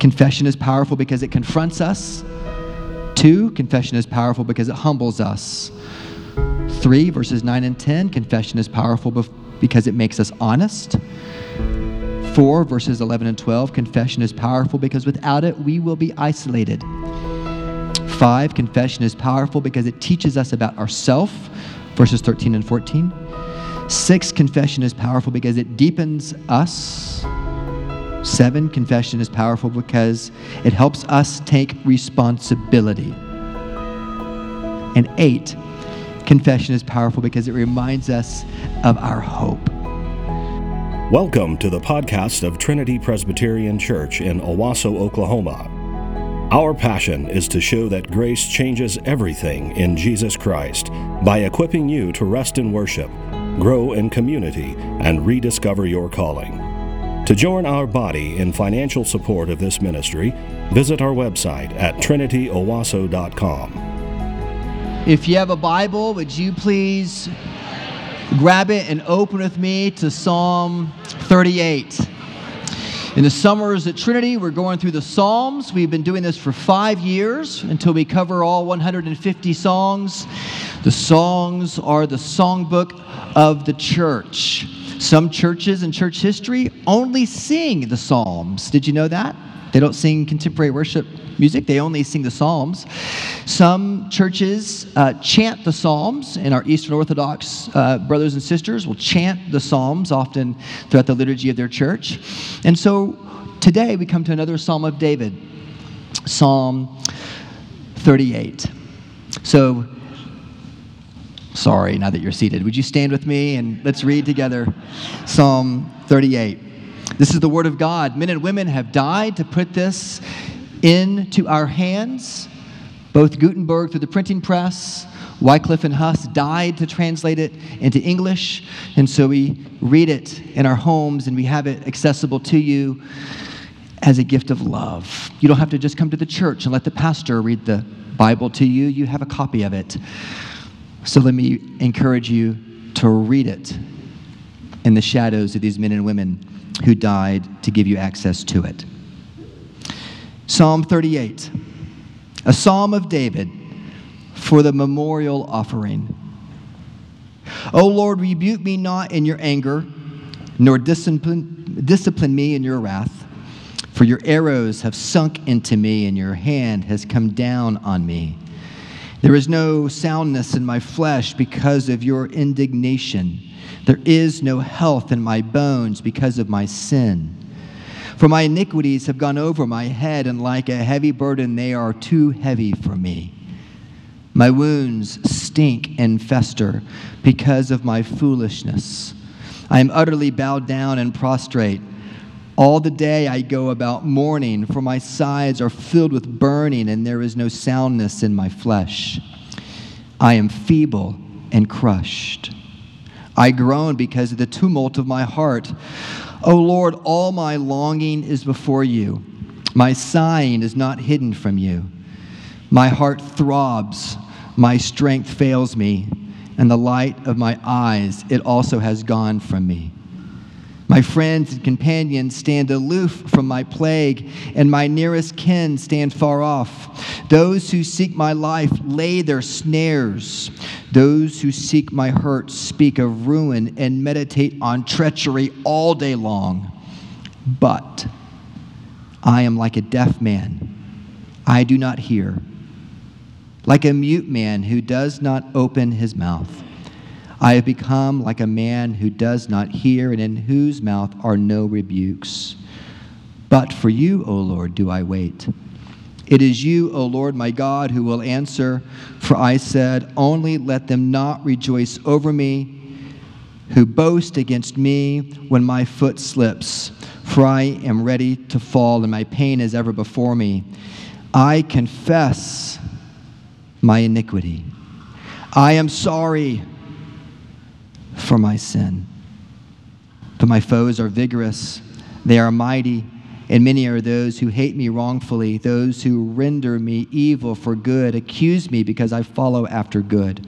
Confession is powerful because it confronts us. Two, confession is powerful because it humbles us. Three, verses 9 and 10, confession is powerful because it makes us honest. 4, verses 11 and 12, confession is powerful because without it we will be isolated. 5, confession is powerful because it teaches us about ourself, verses 13 and 14. 6, confession is powerful because it deepens us. 7, confession is powerful because it helps us take responsibility. And 8, confession is powerful because it reminds us of our hope. Welcome to the podcast of Trinity Presbyterian Church in Owasso, Oklahoma. Our passion is to show that grace changes everything in Jesus Christ by equipping you to rest in worship, grow in community, and rediscover your calling. To join our body in financial support of this ministry, visit our website at trinityowasso.com. If you have a Bible, would you please grab it and open with me to Psalm 38. In the summers at Trinity, we're going through the Psalms. We've been doing this for five years until we cover all 150 songs. The songs are the songbook of the church. Some churches in church history only sing the Psalms. Did you know that? They don't sing contemporary worship music, they only sing the Psalms. Some churches uh, chant the Psalms, and our Eastern Orthodox uh, brothers and sisters will chant the Psalms often throughout the liturgy of their church. And so today we come to another Psalm of David, Psalm 38. So, sorry, now that you're seated, would you stand with me and let's read together Psalm 38. This is the word of God. Men and women have died to put this into our hands. Both Gutenberg through the printing press, Wycliffe and Huss died to translate it into English, and so we read it in our homes and we have it accessible to you as a gift of love. You don't have to just come to the church and let the pastor read the Bible to you, you have a copy of it. So let me encourage you to read it in the shadows of these men and women who died to give you access to it. Psalm 38, a psalm of David for the memorial offering. O Lord, rebuke me not in your anger, nor discipline, discipline me in your wrath. For your arrows have sunk into me, and your hand has come down on me. There is no soundness in my flesh because of your indignation. There is no health in my bones because of my sin. For my iniquities have gone over my head, and like a heavy burden, they are too heavy for me. My wounds stink and fester because of my foolishness. I am utterly bowed down and prostrate. All the day I go about mourning, for my sides are filled with burning, and there is no soundness in my flesh. I am feeble and crushed. I groan because of the tumult of my heart. O Lord, all my longing is before you. My sighing is not hidden from you. My heart throbs, my strength fails me, and the light of my eyes, it also has gone from me. My friends and companions stand aloof from my plague, and my nearest kin stand far off. Those who seek my life lay their snares. Those who seek my hurt speak of ruin and meditate on treachery all day long. But I am like a deaf man, I do not hear, like a mute man who does not open his mouth. I have become like a man who does not hear and in whose mouth are no rebukes. But for you, O Lord, do I wait. It is you, O Lord my God, who will answer. For I said, Only let them not rejoice over me who boast against me when my foot slips. For I am ready to fall, and my pain is ever before me. I confess my iniquity. I am sorry for my sin. But my foes are vigorous, they are mighty, and many are those who hate me wrongfully, those who render me evil for good, accuse me because I follow after good.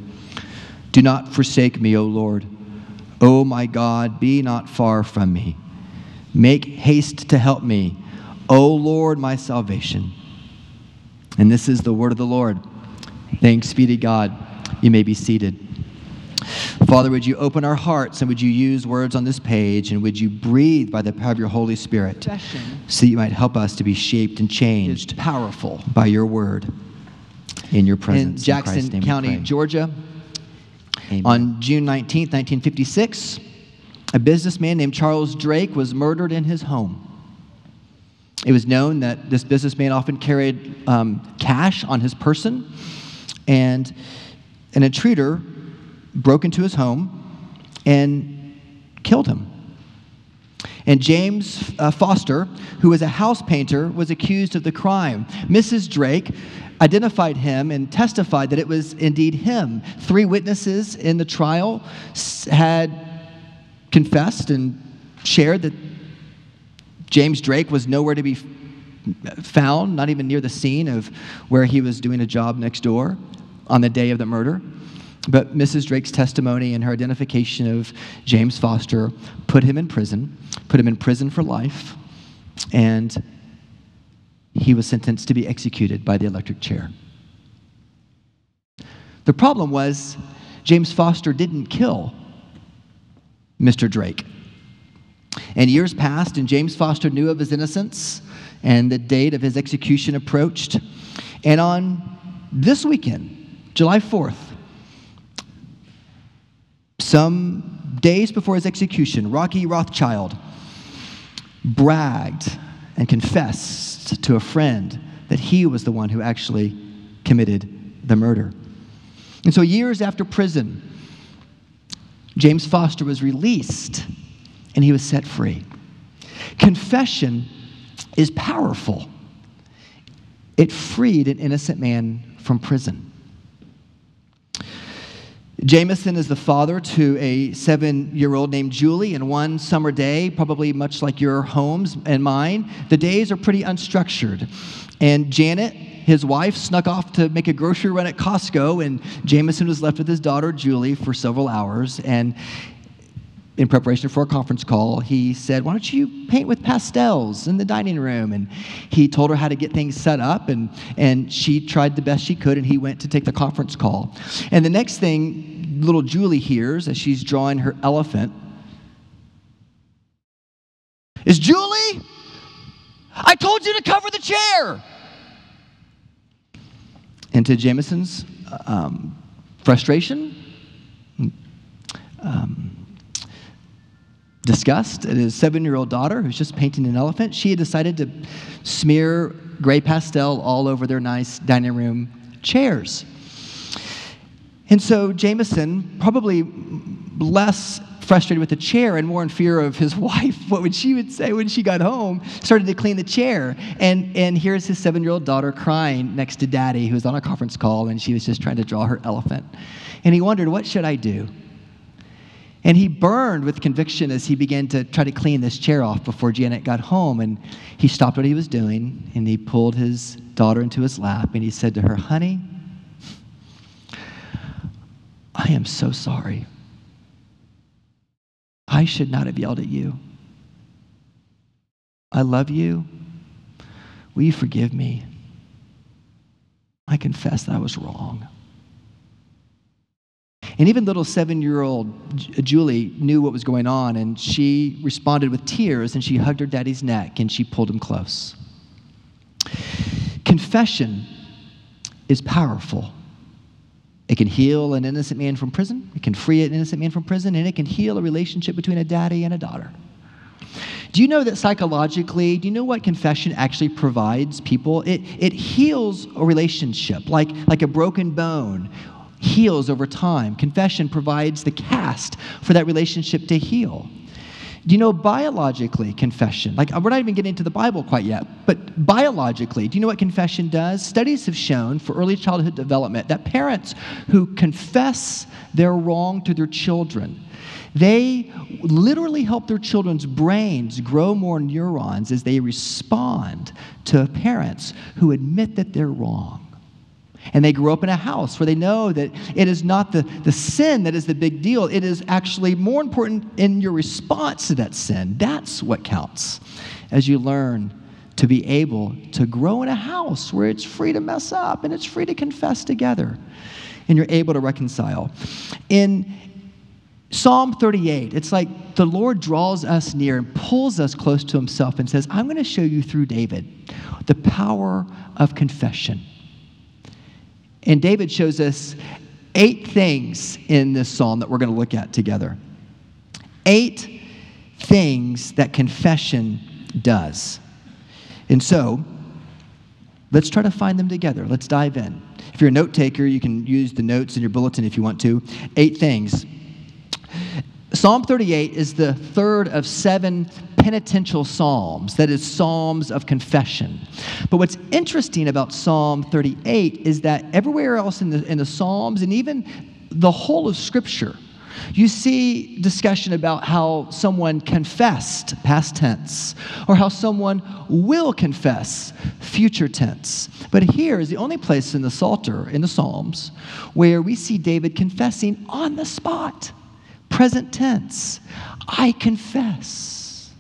Do not forsake me, O Lord. O my God, be not far from me. Make haste to help me. O Lord, my salvation. And this is the word of the Lord. Thanks be to God. You may be seated. Father, would you open our hearts and would you use words on this page and would you breathe by the power of your Holy Spirit so that you might help us to be shaped and changed powerful by your word in your presence. in. Jackson name County. Georgia. Amen. On June 19, 1956, a businessman named Charles Drake was murdered in his home. It was known that this businessman often carried um, cash on his person, and an intruder broke into his home and killed him. And James uh, Foster, who was a house painter, was accused of the crime. Mrs. Drake identified him and testified that it was indeed him. Three witnesses in the trial had confessed and shared that James Drake was nowhere to be found, not even near the scene of where he was doing a job next door on the day of the murder. But Mrs. Drake's testimony and her identification of James Foster put him in prison, put him in prison for life, and he was sentenced to be executed by the electric chair. The problem was James Foster didn't kill Mr. Drake. And years passed, and James Foster knew of his innocence, and the date of his execution approached. And on this weekend, July 4th, some days before his execution, Rocky Rothschild bragged and confessed to a friend that he was the one who actually committed the murder. And so, years after prison, James Foster was released and he was set free. Confession is powerful. It freed an innocent man from prison. Jameson is the father to a seven year old named Julie, and one summer day, probably much like your homes and mine, the days are pretty unstructured. And Janet, his wife, snuck off to make a grocery run at Costco, and Jameson was left with his daughter Julie for several hours. And in preparation for a conference call, he said, Why don't you paint with pastels in the dining room? And he told her how to get things set up, and, and she tried the best she could, and he went to take the conference call. And the next thing little Julie hears as she's drawing her elephant is Julie, I told you to cover the chair. And to Jameson's um, frustration, um, disgust at his seven year old daughter who's just painting an elephant, she had decided to smear gray pastel all over their nice dining room chairs. And so Jameson, probably less frustrated with the chair and more in fear of his wife, what would she would say when she got home, started to clean the chair. And, and here's his seven-year-old daughter crying next to daddy, who was on a conference call, and she was just trying to draw her elephant. And he wondered, what should I do? And he burned with conviction as he began to try to clean this chair off before Janet got home. And he stopped what he was doing and he pulled his daughter into his lap and he said to her, Honey, I am so sorry. I should not have yelled at you. I love you. Will you forgive me? I confess that I was wrong. And even little seven year old Julie knew what was going on, and she responded with tears and she hugged her daddy's neck and she pulled him close. Confession is powerful. It can heal an innocent man from prison, it can free an innocent man from prison, and it can heal a relationship between a daddy and a daughter. Do you know that psychologically, do you know what confession actually provides people? It, it heals a relationship, like, like a broken bone heals over time. Confession provides the cast for that relationship to heal. Do you know biologically, confession, like we're not even getting into the Bible quite yet, but biologically, do you know what confession does? Studies have shown for early childhood development that parents who confess their wrong to their children, they literally help their children's brains grow more neurons as they respond to parents who admit that they're wrong. And they grew up in a house where they know that it is not the, the sin that is the big deal. It is actually more important in your response to that sin. That's what counts as you learn to be able to grow in a house where it's free to mess up and it's free to confess together and you're able to reconcile. In Psalm 38, it's like the Lord draws us near and pulls us close to himself and says, I'm going to show you through David the power of confession. And David shows us eight things in this psalm that we're going to look at together. Eight things that confession does. And so, let's try to find them together. Let's dive in. If you're a note taker, you can use the notes in your bulletin if you want to. Eight things. Psalm 38 is the third of seven penitential psalms, that is, psalms of confession. But what's interesting about Psalm 38 is that everywhere else in the, in the Psalms and even the whole of Scripture, you see discussion about how someone confessed, past tense, or how someone will confess, future tense. But here is the only place in the Psalter, in the Psalms, where we see David confessing on the spot, present tense. I confess.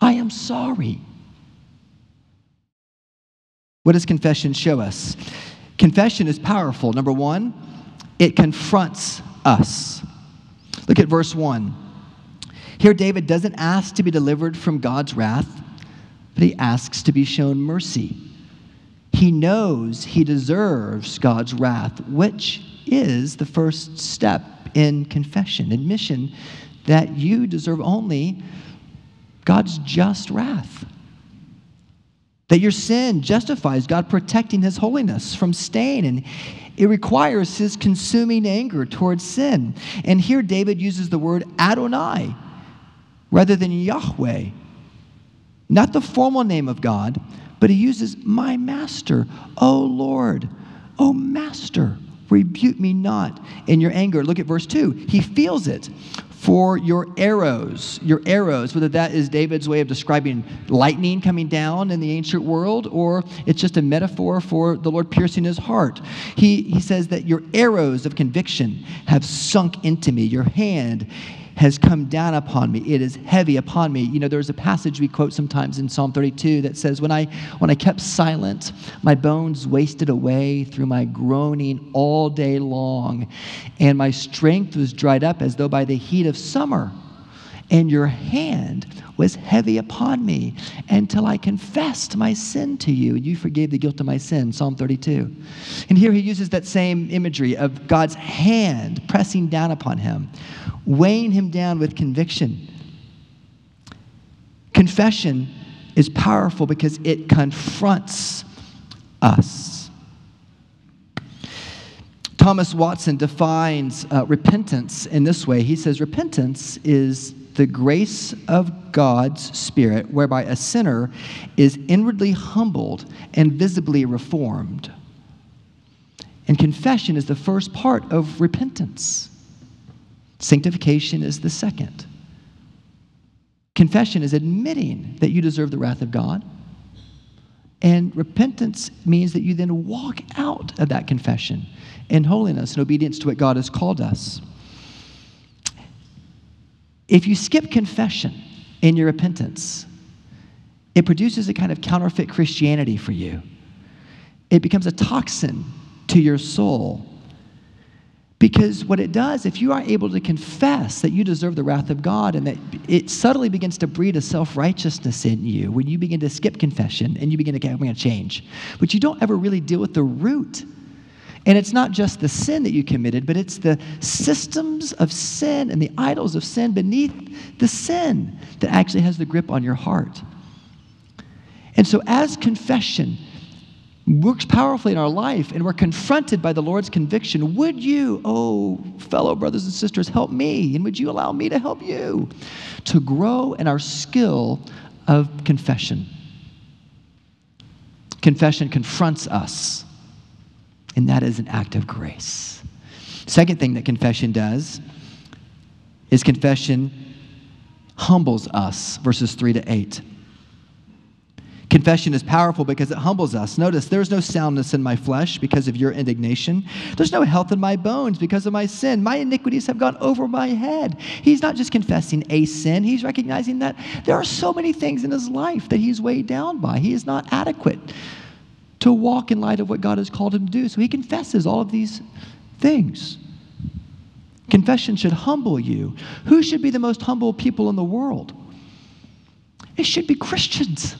I am sorry. What does confession show us? Confession is powerful. Number one, it confronts us. Look at verse 1. Here, David doesn't ask to be delivered from God's wrath, but he asks to be shown mercy. He knows he deserves God's wrath, which is the first step in confession, admission that you deserve only God's just wrath. That your sin justifies God protecting his holiness from stain and it requires his consuming anger towards sin. And here David uses the word Adonai rather than Yahweh. Not the formal name of God, but he uses my master, O Lord, O master, rebuke me not in your anger. Look at verse 2. He feels it for your arrows. Your arrows, whether that is David's way of describing lightning coming down in the ancient world, or it's just a metaphor for the Lord piercing his heart. He, he says that your arrows of conviction have sunk into me. Your hand has come down upon me. It is heavy upon me. You know, there's a passage we quote sometimes in Psalm 32 that says, When I, when I kept silent, my bones wasted away through my groaning all day long, and my strength was dried up as though by the heat of summer. And your hand was heavy upon me until I confessed my sin to you, and you forgave the guilt of my sin. Psalm 32. And here he uses that same imagery of God's hand pressing down upon him weighing him down with conviction. Confession is powerful because it confronts us. Thomas Watson defines uh, repentance in this way. He says, Repentance is the grace of God's Spirit whereby a sinner is inwardly humbled and visibly reformed. And confession is the first part of repentance. Sanctification is the second. Confession is admitting that you deserve the wrath of God. And repentance means that you then walk out of that confession in holiness and obedience to what God has called us. If you skip confession in your repentance, it produces a kind of counterfeit Christianity for you. It becomes a toxin to your soul because what it does, if you are able to confess that you deserve the wrath of God and that it subtly begins to breed a self righteousness in you when you begin to skip confession and you begin to, okay, I'm going to change. But you don't ever really deal with the root. And it's not just the sin that you committed, but it's the systems of sin and the idols of sin beneath the sin that actually has the grip on your heart. And so, as confession, works powerfully in our life and we're confronted by the Lord's conviction, would you, oh, fellow brothers and sisters, help me? And would you allow me to help you to grow in our skill of confession? Confession confronts us, and that is an act of grace. Second thing that confession does is confession humbles us, verses 3 to 8. Confession is powerful because it humbles us. Notice, there's no soundness in my flesh because of your indignation. There's no health in my bones because of my sin. My iniquities have gone over my head. He's not just confessing a sin, he's recognizing that there are so many things in his life that he's weighed down by. He is not adequate to walk in light of what God has called him to do. So he confesses all of these things. Confession should humble you. Who should be the most humble people in the world? It should be Christians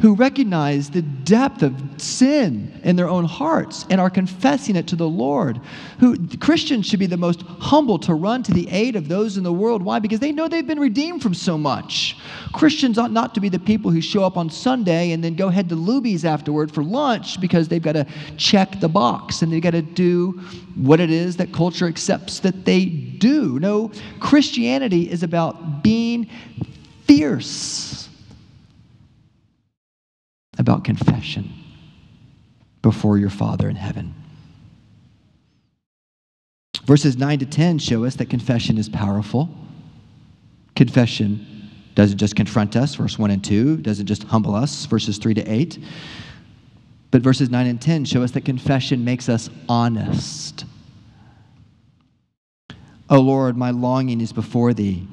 who recognize the depth of sin in their own hearts and are confessing it to the Lord. Who Christians should be the most humble to run to the aid of those in the world. Why? Because they know they've been redeemed from so much. Christians ought not to be the people who show up on Sunday and then go head to Luby's afterward for lunch because they've got to check the box and they've got to do what it is that culture accepts that they do. No, Christianity is about being fierce about confession before your Father in heaven. Verses 9 to 10 show us that confession is powerful. Confession doesn't just confront us, verse 1 and 2, doesn't just humble us, verses 3 to 8. But verses 9 and 10 show us that confession makes us honest. O Lord, my longing is before thee.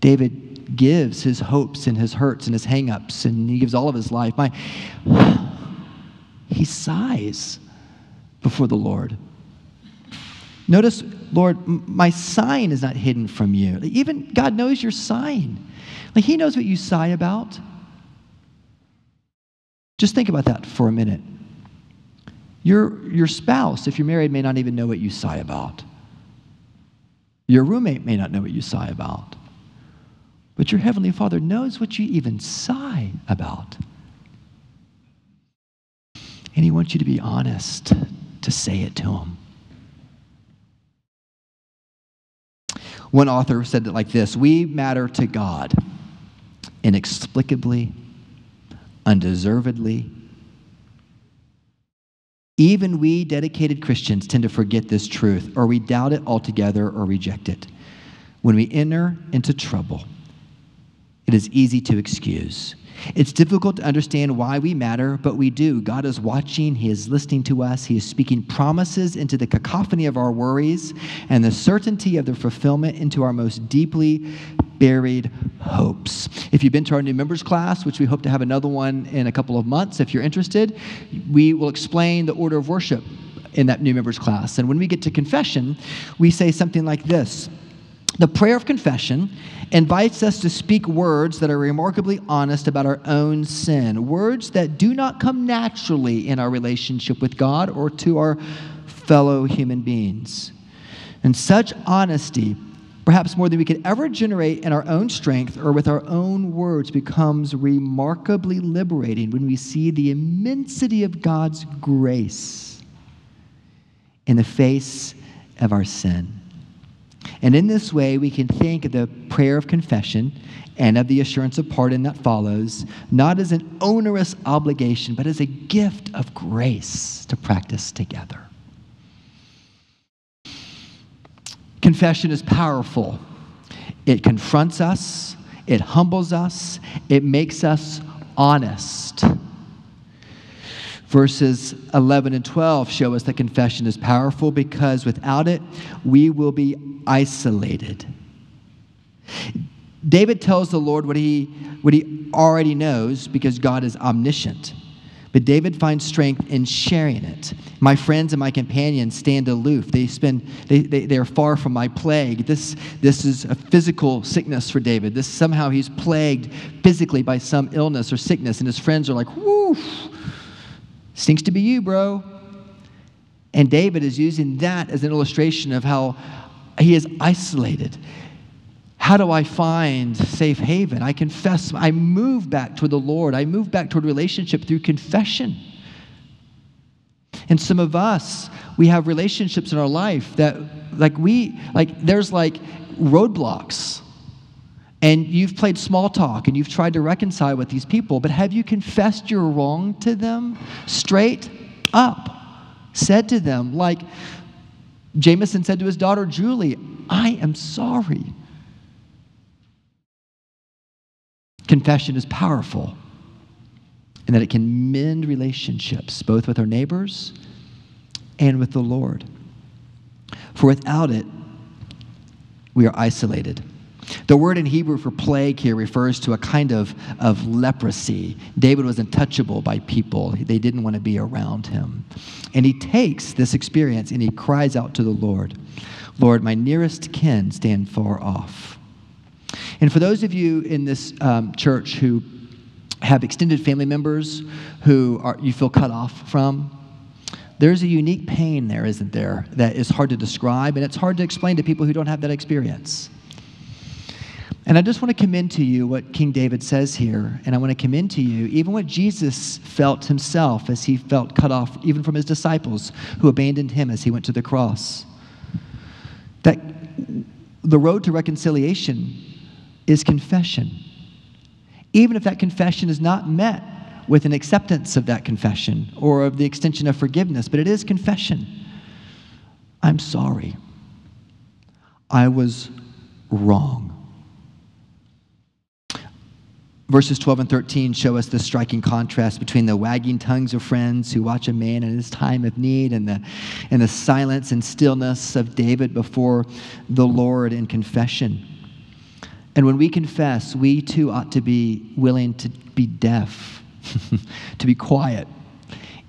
David gives his hopes and his hurts and his hangups, and he gives all of his life. My, he sighs before the Lord. Notice, Lord, my sign is not hidden from you. Even God knows your sign. Like He knows what you sigh about. Just think about that for a minute. Your, your spouse, if you're married, may not even know what you sigh about. Your roommate may not know what you sigh about. But your Heavenly Father knows what you even sigh about. And He wants you to be honest to say it to Him. One author said it like this We matter to God inexplicably, undeservedly. Even we dedicated Christians tend to forget this truth, or we doubt it altogether or reject it. When we enter into trouble, it is easy to excuse. It's difficult to understand why we matter, but we do. God is watching, He is listening to us, He is speaking promises into the cacophony of our worries and the certainty of their fulfillment into our most deeply buried hopes. If you've been to our new members class, which we hope to have another one in a couple of months, if you're interested, we will explain the order of worship in that new members class. And when we get to confession, we say something like this the prayer of confession invites us to speak words that are remarkably honest about our own sin, words that do not come naturally in our relationship with God or to our fellow human beings. And such honesty, perhaps more than we could ever generate in our own strength or with our own words, becomes remarkably liberating when we see the immensity of God's grace in the face of our sin. And in this way, we can think of the prayer of confession and of the assurance of pardon that follows, not as an onerous obligation, but as a gift of grace to practice together. Confession is powerful. It confronts us, it humbles us, it makes us honest. Verses 11 and 12 show us that confession is powerful because without it, we will be isolated. David tells the Lord what he, what he already knows because God is omniscient. But David finds strength in sharing it. My friends and my companions stand aloof. They, spend, they, they, they are far from my plague. This, this is a physical sickness for David. This somehow he's plagued physically by some illness or sickness, and his friends are like, whoo, Stinks to be you, bro. And David is using that as an illustration of how he is isolated. How do I find safe haven? I confess, I move back toward the Lord. I move back toward relationship through confession. And some of us, we have relationships in our life that, like, we, like, there's like roadblocks and you've played small talk and you've tried to reconcile with these people, but have you confessed your wrong to them straight up? Said to them, like Jameson said to his daughter Julie, I am sorry. Confession is powerful. and that it can mend relationships, both with our neighbors and with the Lord. For without it, we are isolated. The word in Hebrew for plague here refers to a kind of, of leprosy. David was untouchable by people, they didn't want to be around him. And he takes this experience and he cries out to the Lord Lord, my nearest kin stand far off. And for those of you in this um, church who have extended family members who are, you feel cut off from, there's a unique pain there, isn't there, that is hard to describe and it's hard to explain to people who don't have that experience. And I just want to commend to you what King David says here, and I want to commend to you even what Jesus felt himself as he felt cut off, even from his disciples who abandoned him as he went to the cross. That the road to reconciliation is confession. Even if that confession is not met with an acceptance of that confession or of the extension of forgiveness, but it is confession. I'm sorry. I was wrong. Verses 12 and 13 show us the striking contrast between the wagging tongues of friends who watch a man in his time of need and the, and the silence and stillness of David before the Lord in confession. And when we confess, we too ought to be willing to be deaf, to be quiet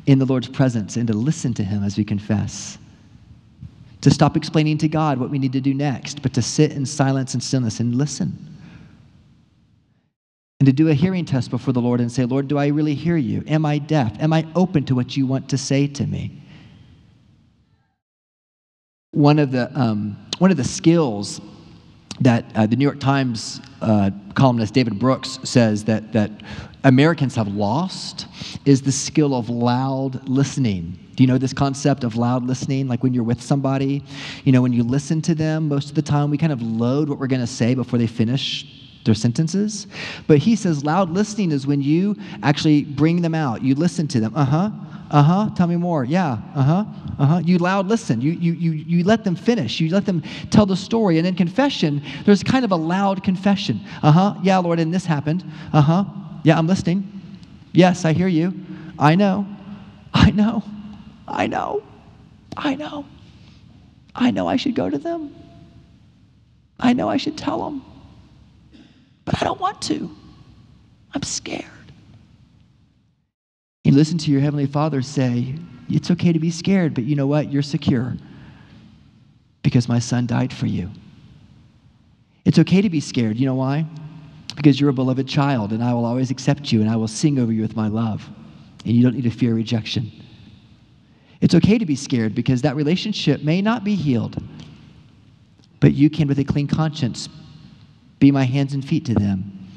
in the Lord's presence and to listen to Him as we confess. To stop explaining to God what we need to do next, but to sit in silence and stillness and listen and to do a hearing test before the Lord and say, Lord, do I really hear you? Am I deaf? Am I open to what you want to say to me? One of the, um, one of the skills that uh, the New York Times uh, columnist David Brooks says that, that Americans have lost is the skill of loud listening. Do you know this concept of loud listening? Like when you're with somebody, you know, when you listen to them, most of the time we kind of load what we're going to say before they finish their sentences. But he says loud listening is when you actually bring them out. You listen to them. Uh huh. Uh huh. Tell me more. Yeah. Uh huh. Uh huh. You loud listen. You, you, you, you let them finish. You let them tell the story. And in confession, there's kind of a loud confession. Uh huh. Yeah, Lord, and this happened. Uh huh. Yeah, I'm listening. Yes, I hear you. I know. I know. I know. I know. I know I should go to them. I know I should tell them but I don't want to. I'm scared. You listen to your Heavenly Father say, It's okay to be scared, but you know what? You're secure because my son died for you. It's okay to be scared. You know why? Because you're a beloved child, and I will always accept you, and I will sing over you with my love. And you don't need to fear rejection. It's okay to be scared because that relationship may not be healed, but you can, with a clean conscience, be my hands and feet to them,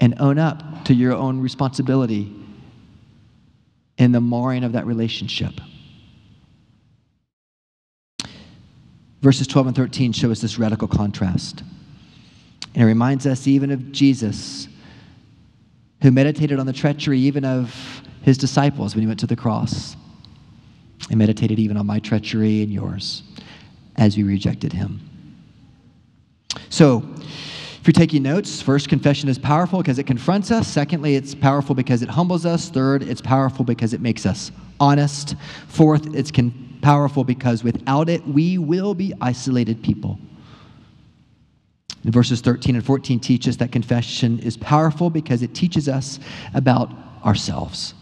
and own up to your own responsibility in the marring of that relationship. Verses 12 and 13 show us this radical contrast. And it reminds us even of Jesus, who meditated on the treachery even of his disciples when he went to the cross, and meditated even on my treachery and yours as we rejected him. So, if you're taking notes, first, confession is powerful because it confronts us. Secondly, it's powerful because it humbles us. Third, it's powerful because it makes us honest. Fourth, it's con- powerful because without it, we will be isolated people. Verses 13 and 14 teach us that confession is powerful because it teaches us about ourselves.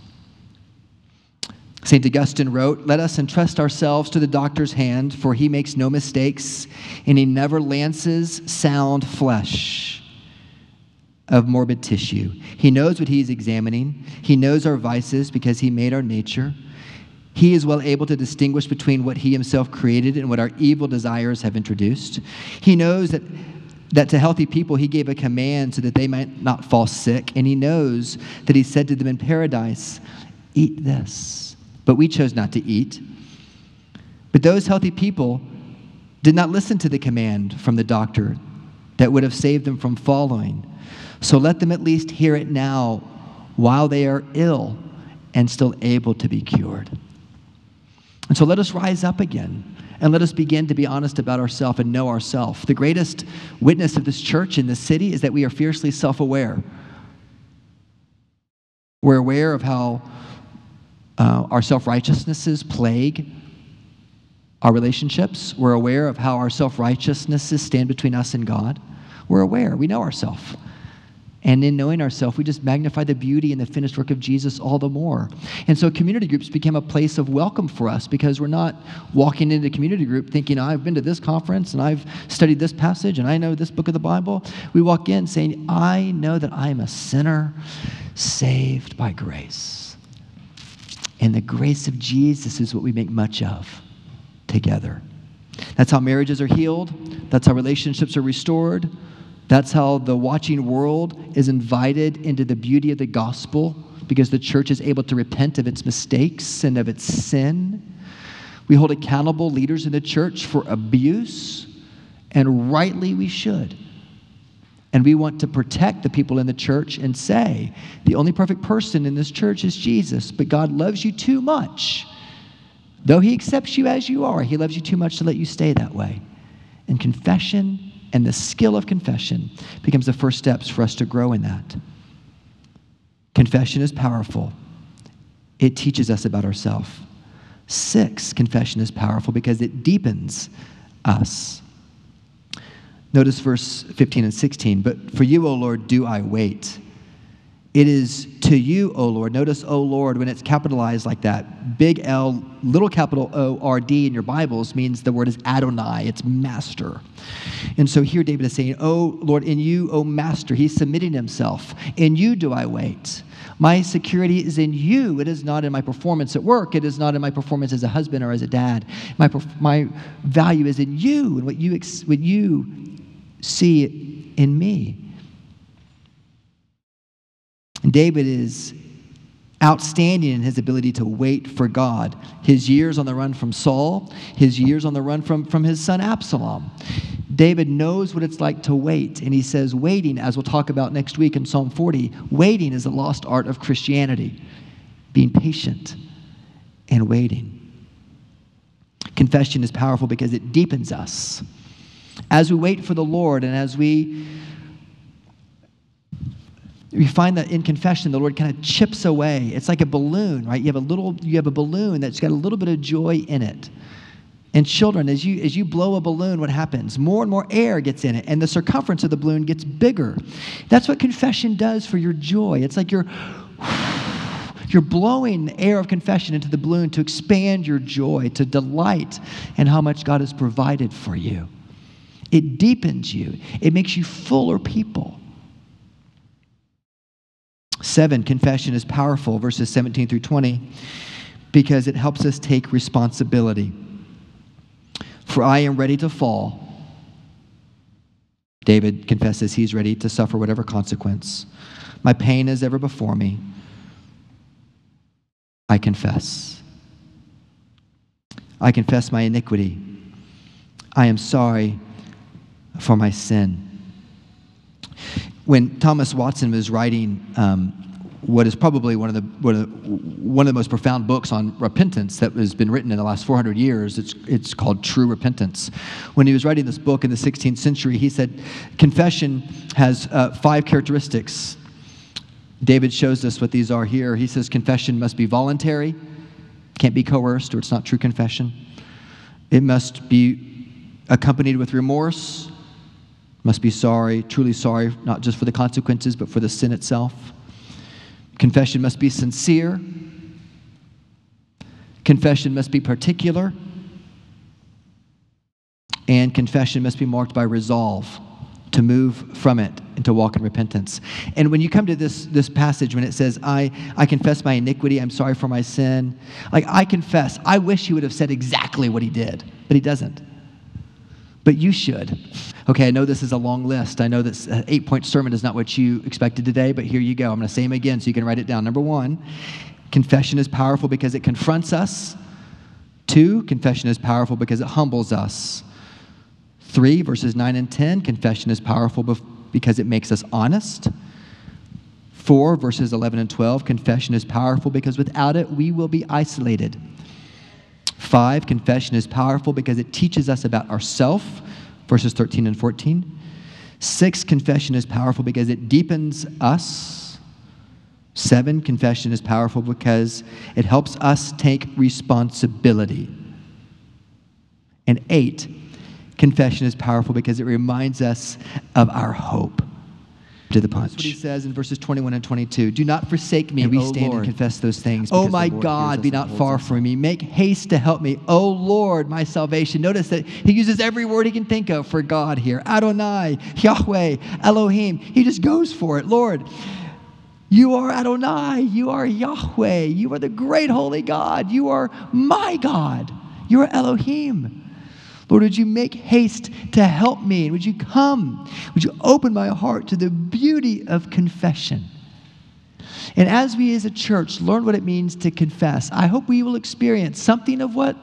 St. Augustine wrote, Let us entrust ourselves to the doctor's hand, for he makes no mistakes, and he never lances sound flesh of morbid tissue. He knows what he is examining, he knows our vices because he made our nature. He is well able to distinguish between what he himself created and what our evil desires have introduced. He knows that that to healthy people he gave a command so that they might not fall sick. And he knows that he said to them in paradise, Eat this but we chose not to eat. But those healthy people did not listen to the command from the doctor that would have saved them from following. So let them at least hear it now while they are ill and still able to be cured. And so let us rise up again and let us begin to be honest about ourselves and know ourselves. The greatest witness of this church in this city is that we are fiercely self aware. We're aware of how uh, our self righteousnesses plague our relationships. We're aware of how our self righteousnesses stand between us and God. We're aware. We know ourselves. And in knowing ourselves, we just magnify the beauty and the finished work of Jesus all the more. And so community groups became a place of welcome for us because we're not walking into community group thinking, I've been to this conference and I've studied this passage and I know this book of the Bible. We walk in saying, I know that I am a sinner saved by grace. And the grace of Jesus is what we make much of together. That's how marriages are healed, that's how relationships are restored. That's how the watching world is invited into the beauty of the gospel because the church is able to repent of its mistakes and of its sin. We hold accountable leaders in the church for abuse, and rightly we should. And we want to protect the people in the church and say, the only perfect person in this church is Jesus, but God loves you too much. Though He accepts you as you are, He loves you too much to let you stay that way. And confession and the skill of confession becomes the first steps for us to grow in that. Confession is powerful, it teaches us about ourselves. Six, confession is powerful because it deepens us. Notice verse 15 and 16. But for you, O Lord, do I wait. It is to you, O Lord. Notice, O Lord, when it's capitalized like that. Big L, little capital O R D in your Bibles means the word is Adonai, it's master. And so here David is saying, O Lord, in you, O master, he's submitting himself. In you do I wait. My security is in you. It is not in my performance at work. It is not in my performance as a husband or as a dad. My, my value is in you and what you, what you see it in me. David is outstanding in his ability to wait for God. His years on the run from Saul, his years on the run from, from his son Absalom. David knows what it's like to wait, and he says, waiting, as we'll talk about next week in Psalm 40, waiting is a lost art of Christianity. Being patient and waiting. Confession is powerful because it deepens us. As we wait for the Lord and as we we find that in confession the lord kind of chips away. It's like a balloon right? You have a little you have a balloon that's got a little bit of joy in it. And children as you as you blow a balloon what happens? More and more air gets in it and the circumference of the balloon gets bigger. That's what confession does for your joy. It's like you're you're blowing air of confession into the balloon to expand your joy to delight in how much god has provided for you it deepens you it makes you fuller people Seven, confession is powerful, verses 17 through 20, because it helps us take responsibility. For I am ready to fall. David confesses he's ready to suffer whatever consequence. My pain is ever before me. I confess. I confess my iniquity. I am sorry for my sin when Thomas Watson was writing um, what is probably one of, the, one, of the, one of the most profound books on repentance that has been written in the last 400 years. It's, it's called True Repentance. When he was writing this book in the 16th century, he said confession has uh, five characteristics. David shows us what these are here. He says confession must be voluntary, can't be coerced, or it's not true confession. It must be accompanied with remorse, must be sorry, truly sorry, not just for the consequences, but for the sin itself. Confession must be sincere. Confession must be particular. And confession must be marked by resolve to move from it and to walk in repentance. And when you come to this, this passage, when it says, I, I confess my iniquity, I'm sorry for my sin, like I confess, I wish he would have said exactly what he did, but he doesn't but you should. Okay, I know this is a long list. I know this uh, eight point sermon is not what you expected today, but here you go. I'm going to say them again so you can write it down. Number one, confession is powerful because it confronts us. Two, confession is powerful because it humbles us. Three, verses 9 and 10, confession is powerful because it makes us honest. 4, verses 11 and 12, confession is powerful because without it, we will be isolated. Five, confession is powerful because it teaches us about ourself, verses 13 and 14. Six, confession is powerful because it deepens us. Seven, confession is powerful because it helps us take responsibility. And eight, confession is powerful because it reminds us of our hope. To the punch. That's what he says in verses 21 and 22. Do not forsake me, and we o stand Lord. and confess those things. Oh my God, be not far from me. Make haste to help me. Oh Lord, my salvation. Notice that he uses every word he can think of for God here Adonai, Yahweh, Elohim. He just goes for it. Lord, you are Adonai. You are Yahweh. You are the great holy God. You are my God. You are Elohim. Lord, would you make haste to help me? And would you come? Would you open my heart to the beauty of confession? And as we as a church learn what it means to confess, I hope we will experience something of what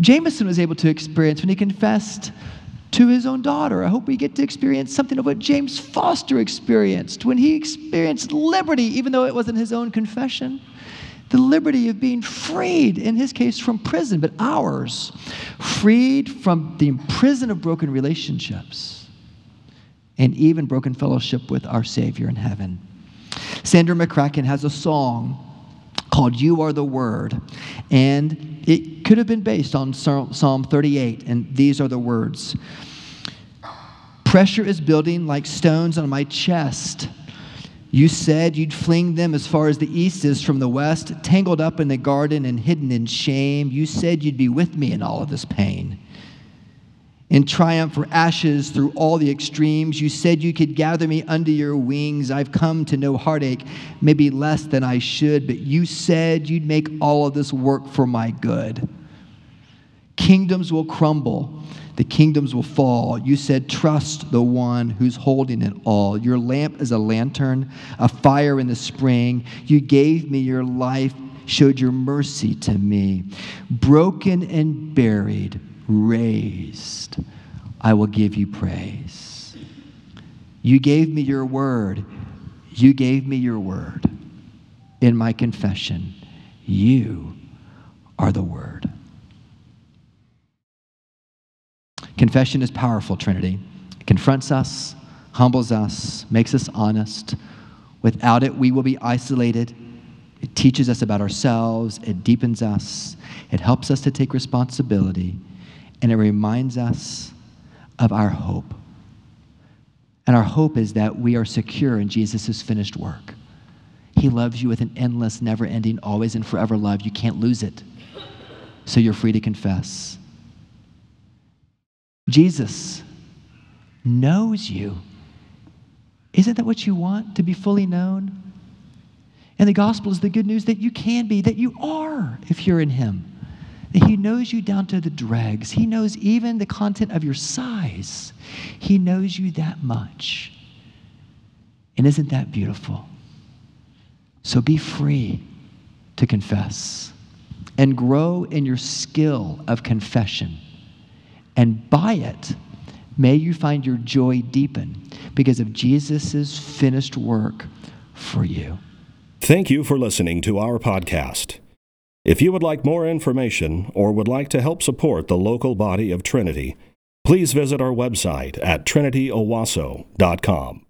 Jameson was able to experience when he confessed to his own daughter. I hope we get to experience something of what James Foster experienced when he experienced liberty, even though it wasn't his own confession the liberty of being freed, in his case from prison, but ours, freed from the imprison of broken relationships and even broken fellowship with our Savior in heaven. Sandra McCracken has a song called You Are the Word, and it could have been based on Psalm 38, and these are the words Pressure is building like stones on my chest. You said you'd fling them as far as the east is from the west, tangled up in the garden and hidden in shame. You said you'd be with me in all of this pain. In triumph for ashes through all the extremes, you said you could gather me under your wings. I've come to know heartache, maybe less than I should, but you said you'd make all of this work for my good. Kingdoms will crumble the kingdoms will fall. You said, Trust the one who's holding it all. Your lamp is a lantern, a fire in the spring. You gave me your life, showed your mercy to me. Broken and buried, raised, I will give you praise. You gave me your word. You gave me your word in my confession. You are the word. Confession is powerful, Trinity. It confronts us, humbles us, makes us honest. Without it, we will be isolated. It teaches us about ourselves, it deepens us, it helps us to take responsibility, and it reminds us of our hope. And our hope is that we are secure in Jesus' finished work. He loves you with an endless, never ending, always and forever love. You can't lose it. So you're free to confess. Jesus knows you. Isn't that what you want, to be fully known? And the gospel is the good news that you can be, that you are if you're in Him. That He knows you down to the dregs. He knows even the content of your sighs. He knows you that much. And isn't that beautiful? So be free to confess and grow in your skill of confession and by it, may you find your joy deepen because of Jesus' finished work for you. Thank you for listening to our podcast. If you would like more information or would like to help support the local body of Trinity, please visit our website at trinityowasso.com.